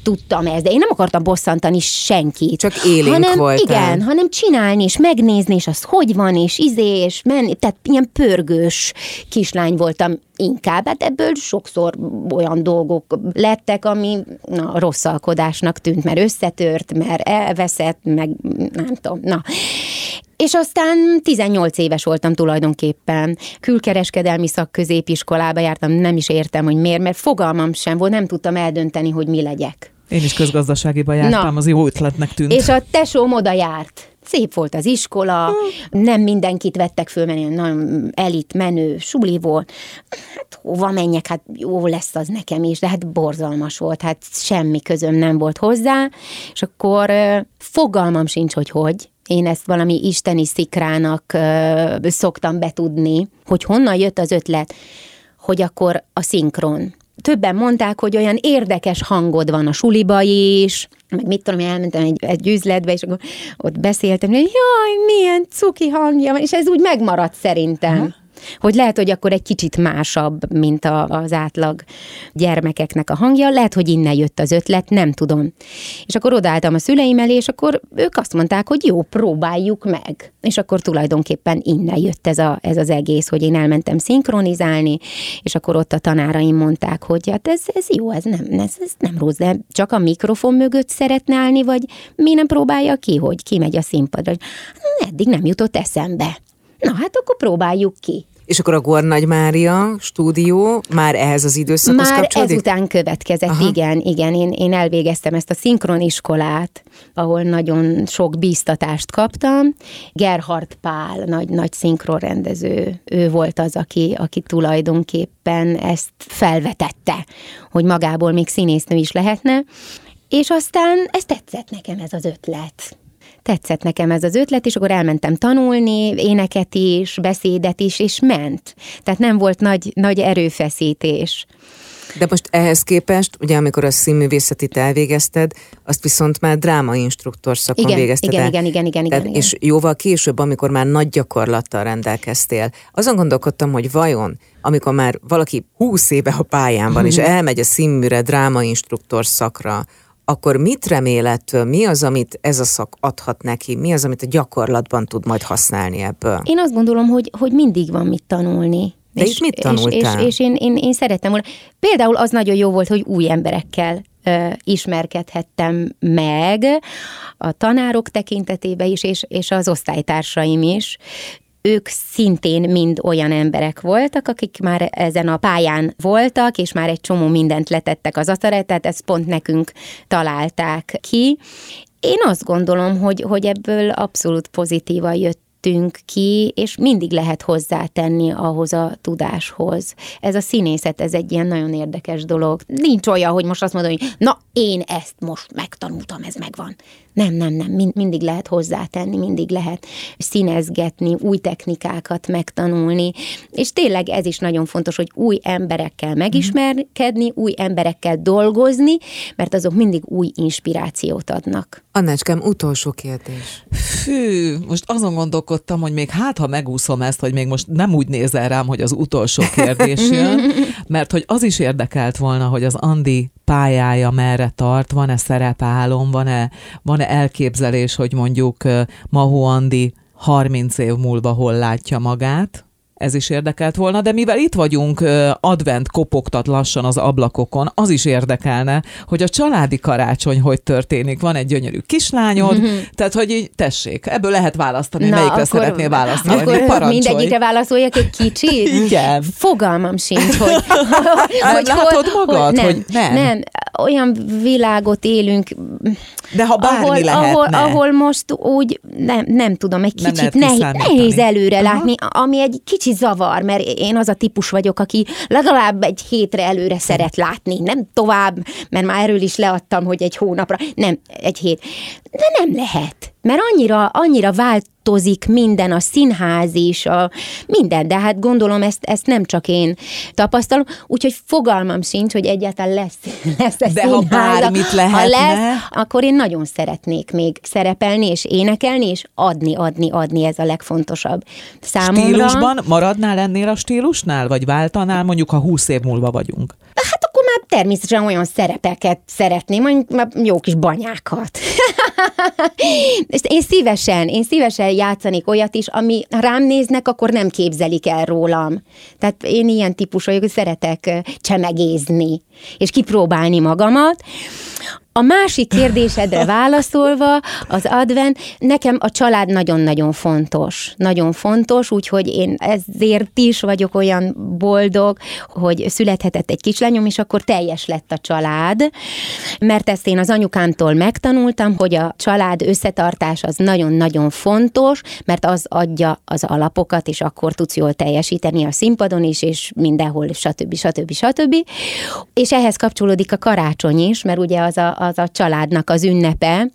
tudtam ezt, de én nem akartam bosszantani senkit. Csak élénk hanem, voltál. Igen, hanem csinálni és megnézni, és az hogy van, és izé, és menni, tehát ilyen pörgős kislány voltam inkább, hát ebből sokszor olyan dolgok lettek, ami na, rosszalkodásnak tűnt, mert összetört, mert elveszett, meg nem tudom, na. És aztán 18 éves voltam tulajdonképpen. Külkereskedelmi szakközépiskolába jártam, nem is értem, hogy miért, mert fogalmam sem volt, nem tudtam eldönteni, hogy mi legyek. Én is közgazdaságiba jártam, Na, az jó ötletnek tűnt. És a tesóm oda járt. Szép volt az iskola, hmm. nem mindenkit vettek föl, mert nagyon elit, menő, suli volt. Hát hova menjek, hát jó lesz az nekem is, de hát borzalmas volt, hát semmi közöm nem volt hozzá, és akkor fogalmam sincs, hogy hogy, én ezt valami isteni szikrának ö, szoktam betudni, hogy honnan jött az ötlet, hogy akkor a szinkron. Többen mondták, hogy olyan érdekes hangod van a suliba is, meg mit tudom, elmentem egy, egy üzletbe, és akkor ott beszéltem, hogy jaj, milyen cuki hangja van, és ez úgy megmaradt szerintem. Ha? Hogy lehet, hogy akkor egy kicsit másabb, mint a, az átlag gyermekeknek a hangja, lehet, hogy innen jött az ötlet, nem tudom. És akkor odaálltam a szüleim elé, és akkor ők azt mondták, hogy jó, próbáljuk meg. És akkor tulajdonképpen innen jött ez, a, ez az egész, hogy én elmentem szinkronizálni, és akkor ott a tanáraim mondták, hogy hát ez, ez jó, ez nem, ez, ez nem rossz, de csak a mikrofon mögött szeretne állni, vagy mi nem próbálja ki, hogy kimegy a színpadra. Eddig nem jutott eszembe. Na hát akkor próbáljuk ki. És akkor a Gornagy Mária stúdió már ehhez az időszakhoz Már kapcsolódik? ezután következett, Aha. igen, igen. Én, én elvégeztem ezt a szinkroniskolát, ahol nagyon sok bíztatást kaptam. Gerhard Pál, nagy, nagy szinkronrendező, ő volt az, aki, aki tulajdonképpen ezt felvetette, hogy magából még színésznő is lehetne. És aztán ez tetszett nekem ez az ötlet tetszett nekem ez az ötlet, és akkor elmentem tanulni, éneket is, beszédet is, és ment. Tehát nem volt nagy, nagy erőfeszítés. De most ehhez képest, ugye amikor a színművészetit elvégezted, azt viszont már drámainstruktor szakon igen, végezted igen, el. igen, igen, igen, Tehát, igen, És jóval később, amikor már nagy gyakorlattal rendelkeztél, azon gondolkodtam, hogy vajon, amikor már valaki húsz éve a pályán van, és elmegy a színműre, drámainstruktor szakra, akkor mit remélettől, mi az, amit ez a szak adhat neki, mi az, amit a gyakorlatban tud majd használni ebből? Én azt gondolom, hogy, hogy mindig van mit tanulni. De és, itt mit tanultál? És, és, és én, én, én szerettem volna. Például az nagyon jó volt, hogy új emberekkel ö, ismerkedhettem meg, a tanárok tekintetében is, és, és az osztálytársaim is ők szintén mind olyan emberek voltak, akik már ezen a pályán voltak, és már egy csomó mindent letettek az asztalra, tehát ezt pont nekünk találták ki. Én azt gondolom, hogy, hogy ebből abszolút pozitívan jött ki, és mindig lehet hozzátenni ahhoz a tudáshoz. Ez a színészet, ez egy ilyen nagyon érdekes dolog. Nincs olyan, hogy most azt mondom, hogy na, én ezt most megtanultam, ez megvan. Nem, nem, nem, Mind, mindig lehet hozzátenni, mindig lehet színezgetni, új technikákat megtanulni, és tényleg ez is nagyon fontos, hogy új emberekkel megismerkedni, új emberekkel dolgozni, mert azok mindig új inspirációt adnak. Annácskám, utolsó kérdés. Fű, most azon gondolkodtam, hogy még hát, ha megúszom ezt, hogy még most nem úgy nézel rám, hogy az utolsó kérdés jön, mert hogy az is érdekelt volna, hogy az Andi pályája merre tart, van-e szerepálom, van-e, van-e elképzelés, hogy mondjuk Mahó Andi 30 év múlva hol látja magát, ez is érdekelt volna, de mivel itt vagyunk, advent kopogtat lassan az ablakokon, az is érdekelne, hogy a családi karácsony hogy történik. Van egy gyönyörű kislányod, mm-hmm. tehát hogy így tessék, ebből lehet választani, Na, melyikre akkor, szeretnél válaszolni. Akkor Parancsolj. mindegyikre válaszoljak egy kicsit? Igen. Fogalmam sincs, hogy... hogy Látod hol, magad, hogy, nem, hogy nem. Nem, olyan világot élünk, de ha bármi ahol, lehetne. Ahol, ahol most úgy, nem, nem tudom, egy kicsit nehéz, nehéz előre Aha. látni, ami egy kicsit zavar, mert én az a típus vagyok, aki legalább egy hétre előre szeret látni, nem tovább, mert már erről is leadtam, hogy egy hónapra, nem, egy hét. De nem lehet mert annyira, annyira változik minden, a színház is, a minden, de hát gondolom ezt, ezt nem csak én tapasztalom, úgyhogy fogalmam sincs, hogy egyáltalán lesz, lesz De ha bármit lehetne. Ha lesz, akkor én nagyon szeretnék még szerepelni, és énekelni, és adni, adni, adni, ez a legfontosabb számomra. Stílusban maradnál ennél a stílusnál, vagy váltanál mondjuk, ha húsz év múlva vagyunk? Természetesen olyan szerepeket szeretném, mondjuk jó kis banyákat. Én szívesen, én szívesen játszanék olyat is, ami rám néznek, akkor nem képzelik el rólam. Tehát én ilyen típus vagyok, hogy szeretek csemegézni, és kipróbálni magamat. A másik kérdésedre válaszolva, az advent, nekem a család nagyon-nagyon fontos. Nagyon fontos, úgyhogy én ezért is vagyok olyan boldog, hogy születhetett egy kislányom, és akkor teljes lett a család, mert ezt én az anyukámtól megtanultam, hogy a család összetartás az nagyon-nagyon fontos, mert az adja az alapokat, és akkor tudsz jól teljesíteni a színpadon is, és mindenhol, stb. stb. stb. És ehhez kapcsolódik a karácsony is, mert ugye az a, az a családnak az ünnepe,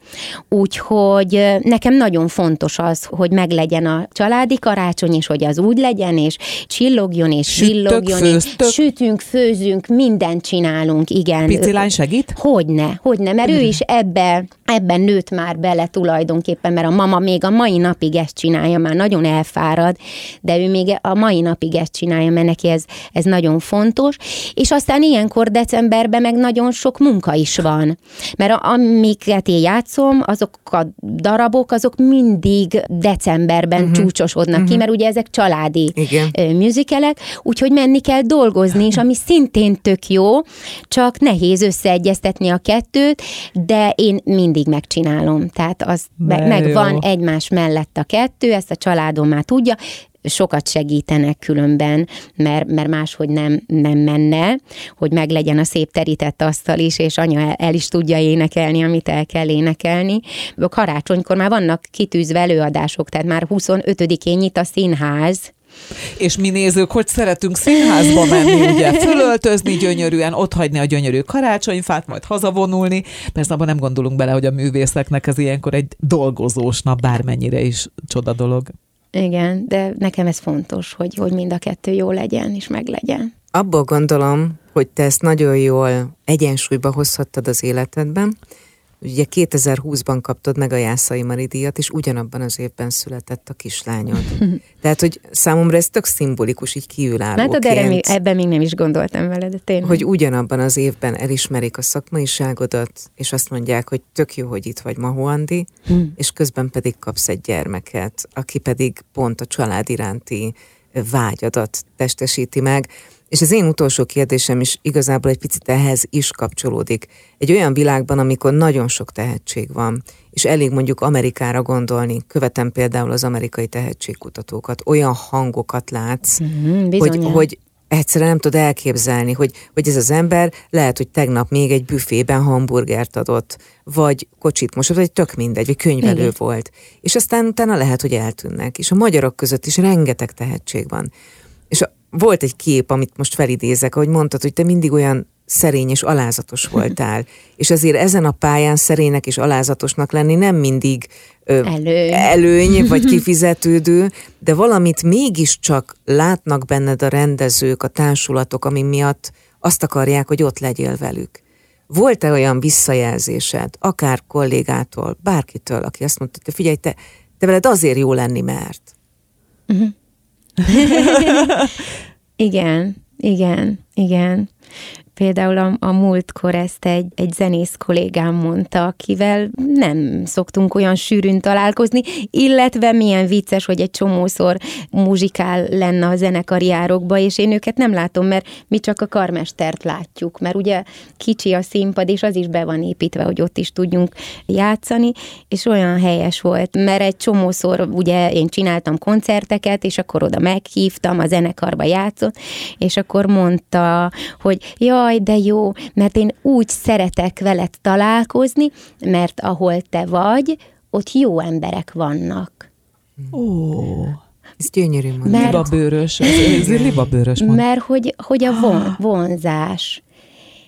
úgyhogy nekem nagyon fontos az, hogy meglegyen a családi karácsony, és hogy az úgy legyen, és csillogjon, és Süttök, főztök? és sütünk, főzünk, mindent csinálunk, igen. Picilány segít? Hogyne, hogyne, mert ő is ebbe, ebben nőtt már bele tulajdonképpen, mert a mama még a mai napig ezt csinálja, már nagyon elfárad, de ő még a mai napig ezt csinálja, mert neki ez, ez nagyon fontos, és aztán ilyenkor decemberben meg nagyon sok munka is van, mert amiket én játszom, azok a darabok, azok mindig decemberben uh-huh. csúcsosodnak uh-huh. ki, mert ugye ezek családi Igen. ö, musicalek, úgyhogy menni kell dolgozni, és ami szintén tök jó, csak nehéz összeegyeztetni a kettőt, de én mindig megcsinálom. Tehát az De meg, jó. van egymás mellett a kettő, ezt a családom már tudja, sokat segítenek különben, mert, mert máshogy nem, nem menne, hogy meglegyen a szép terített asztal is, és anya el, el is tudja énekelni, amit el kell énekelni. Karácsonykor már vannak kitűzve előadások, tehát már 25-én nyit a színház, És mi nézők, hogy szeretünk színházba menni, ugye, fölöltözni gyönyörűen, ott hagyni a gyönyörű karácsonyfát, majd hazavonulni. Persze abban nem gondolunk bele, hogy a művészeknek ez ilyenkor egy dolgozós nap, bármennyire is csoda dolog. Igen, de nekem ez fontos, hogy, hogy mind a kettő jó legyen, és meglegyen. Abból gondolom, hogy te ezt nagyon jól egyensúlyba hozhattad az életedben. Ugye 2020-ban kaptad meg a Jászai Mari díjat, és ugyanabban az évben született a kislányod. Tehát, hogy számomra ez tök szimbolikus, így kívülállóként. Látod, erre még, ebben még nem is gondoltam vele, de tényleg. hogy ugyanabban az évben elismerik a szakmaiságodat, és azt mondják, hogy tök jó, hogy itt vagy Mahó Andi, Hmm. és közben pedig kapsz egy gyermeket, aki pedig pont a család iránti vágyadat testesíti meg. És az én utolsó kérdésem is igazából egy picit ehhez is kapcsolódik. Egy olyan világban, amikor nagyon sok tehetség van, és elég mondjuk Amerikára gondolni, követem például az amerikai tehetségkutatókat, olyan hangokat látsz, Mhm, hogy, hogy egyszerűen nem tud elképzelni, hogy, hogy ez az ember lehet, hogy tegnap még egy büfében hamburgert adott, vagy kocsit mosott, vagy tök mindegy, vagy könyvelő Igen. volt. És aztán utána lehet, hogy eltűnnek. És a magyarok között is rengeteg tehetség van. És volt egy kép, amit most felidézek, ahogy mondtad, hogy te mindig olyan szerény és alázatos voltál. és azért ezen a pályán szerénynek és alázatosnak lenni nem mindig ö, Előny. előny, vagy kifizetődő, de valamit mégiscsak látnak benned a rendezők, a társulatok, ami miatt azt akarják, hogy ott legyél velük. Volt-e olyan visszajelzésed, akár kollégától, bárkitől, aki azt mondta, hogy figyelj, te, te veled azért jó lenni, mert... Igen, igen, igen. Például a, a múltkor ezt egy, egy zenész kollégám mondta, akivel nem szoktunk olyan sűrűn találkozni, illetve milyen vicces, hogy egy csomószor muzsikál lenne a zenekari járokba, és én őket nem látom, mert mi csak a karmestert látjuk, mert ugye kicsi a színpad, és az is be van építve, hogy ott is tudjunk játszani, és olyan helyes volt, mert egy csomószor ugye én csináltam koncerteket, és akkor oda meghívtam, a zenekarba játszott, és akkor mondta, hogy jaj, de jó, mert én úgy szeretek veled találkozni, mert ahol te vagy, ott jó emberek vannak. Ó, Ez gyönyörű mondani. Mert- libabőrös, ez, ez libabőrös mond. Mert hogy, hogy a von, vonzás.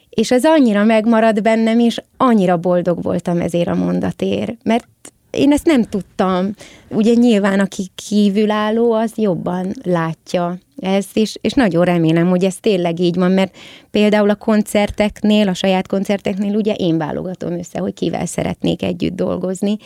És ez annyira megmaradt bennem, és annyira boldog voltam ezért a mondatért. Mert én ezt nem tudtam. Ugye nyilván, aki kívülálló, az jobban látja ezt, és, és nagyon remélem, hogy ez tényleg így van, mert például a koncerteknél, a saját koncerteknél ugye én válogatom össze, hogy kivel szeretnék együtt dolgozni,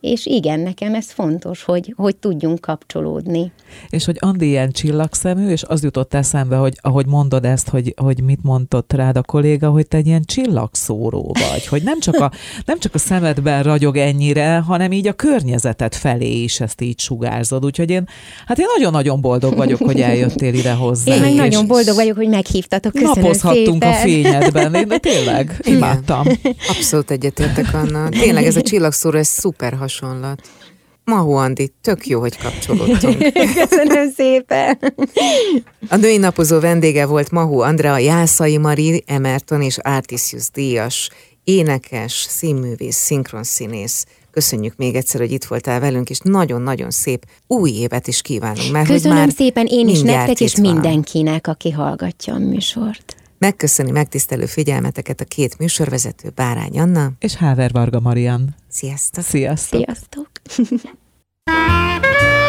és igen, nekem ez fontos, hogy, hogy tudjunk kapcsolódni. És hogy Andi ilyen csillagszemű, és az jutott eszembe, hogy ahogy mondod ezt, hogy, hogy mit mondott rád a kolléga, hogy te egy ilyen csillagszóró vagy, hogy nem csak, a, nem csak a szemedben ragyog ennyire, hanem így a környezetet felé is ezt így sugárzod. Úgyhogy én, hát én nagyon-nagyon boldog vagyok, hogy eljöttél ide hozzá. Én meg nagyon boldog vagyok, hogy meghívtatok. Köszönöm Napozhattunk szépen. a fényedben, én de tényleg Igen. imádtam. Abszolút egyetértek Anna. Tényleg ez a csillagszóró, ez szuper hasonlat. Mahó Andi, tök jó, hogy kapcsolódtunk. Köszönöm szépen. A női napozó vendége volt Mahó Andrea, Jászai Mari, Emerton és Artisius díjas, énekes, színművész, szinkronszínész. Köszönjük még egyszer, hogy itt voltál velünk, és nagyon-nagyon szép új évet is kívánunk. Mert hogy Köszönöm már szépen én is nektek, és van. mindenkinek, aki hallgatja a műsort. Megköszöni megtisztelő figyelmeteket a két műsorvezető Bárány Anna és Háver Varga Marian. Sziasztok! Sziasztok! Sziasztok!